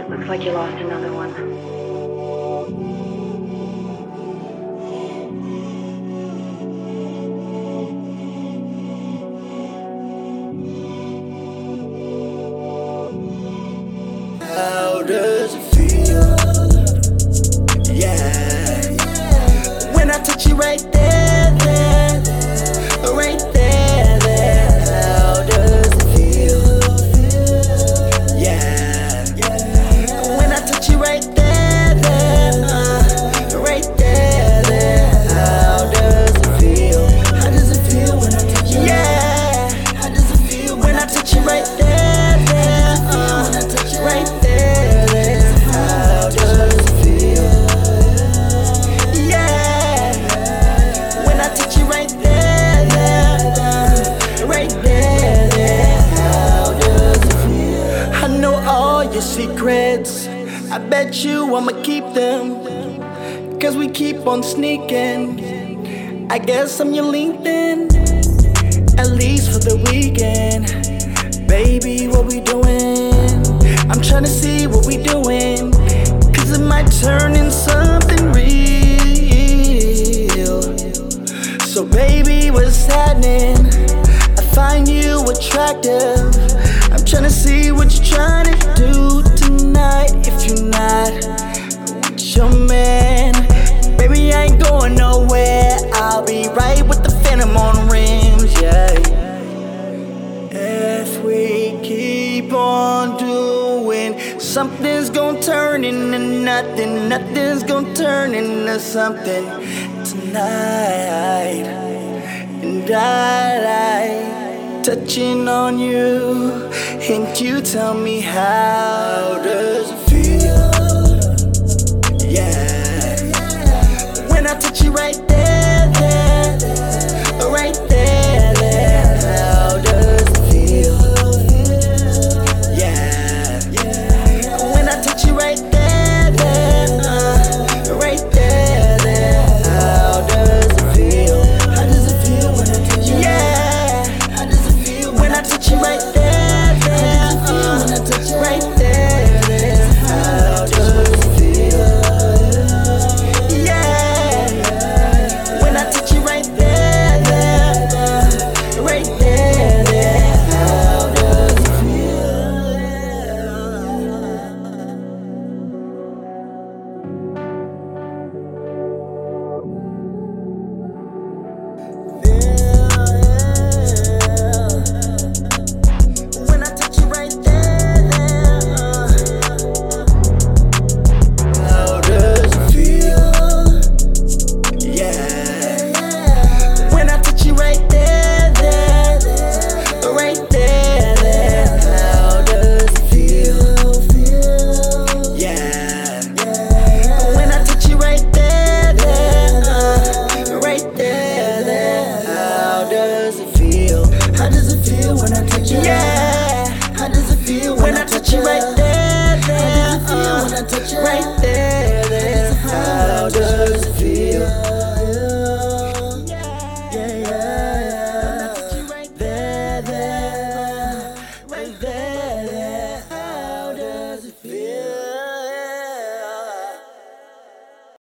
It looks like you lost another one. I bet you I'ma keep them. Cause we keep on sneaking. I guess I'm your LinkedIn. At least for the weekend. Baby, what we doing? I'm trying to see what we doing. Cause it might turn into something real. So, baby, what's happening? I find you attractive. I'm trying to see what you're trying to do tonight. With the on rims, yeah. If we keep on doing, something's gonna turn into nothing. Nothing's gonna turn into something tonight. And I like touching on you, and you tell me how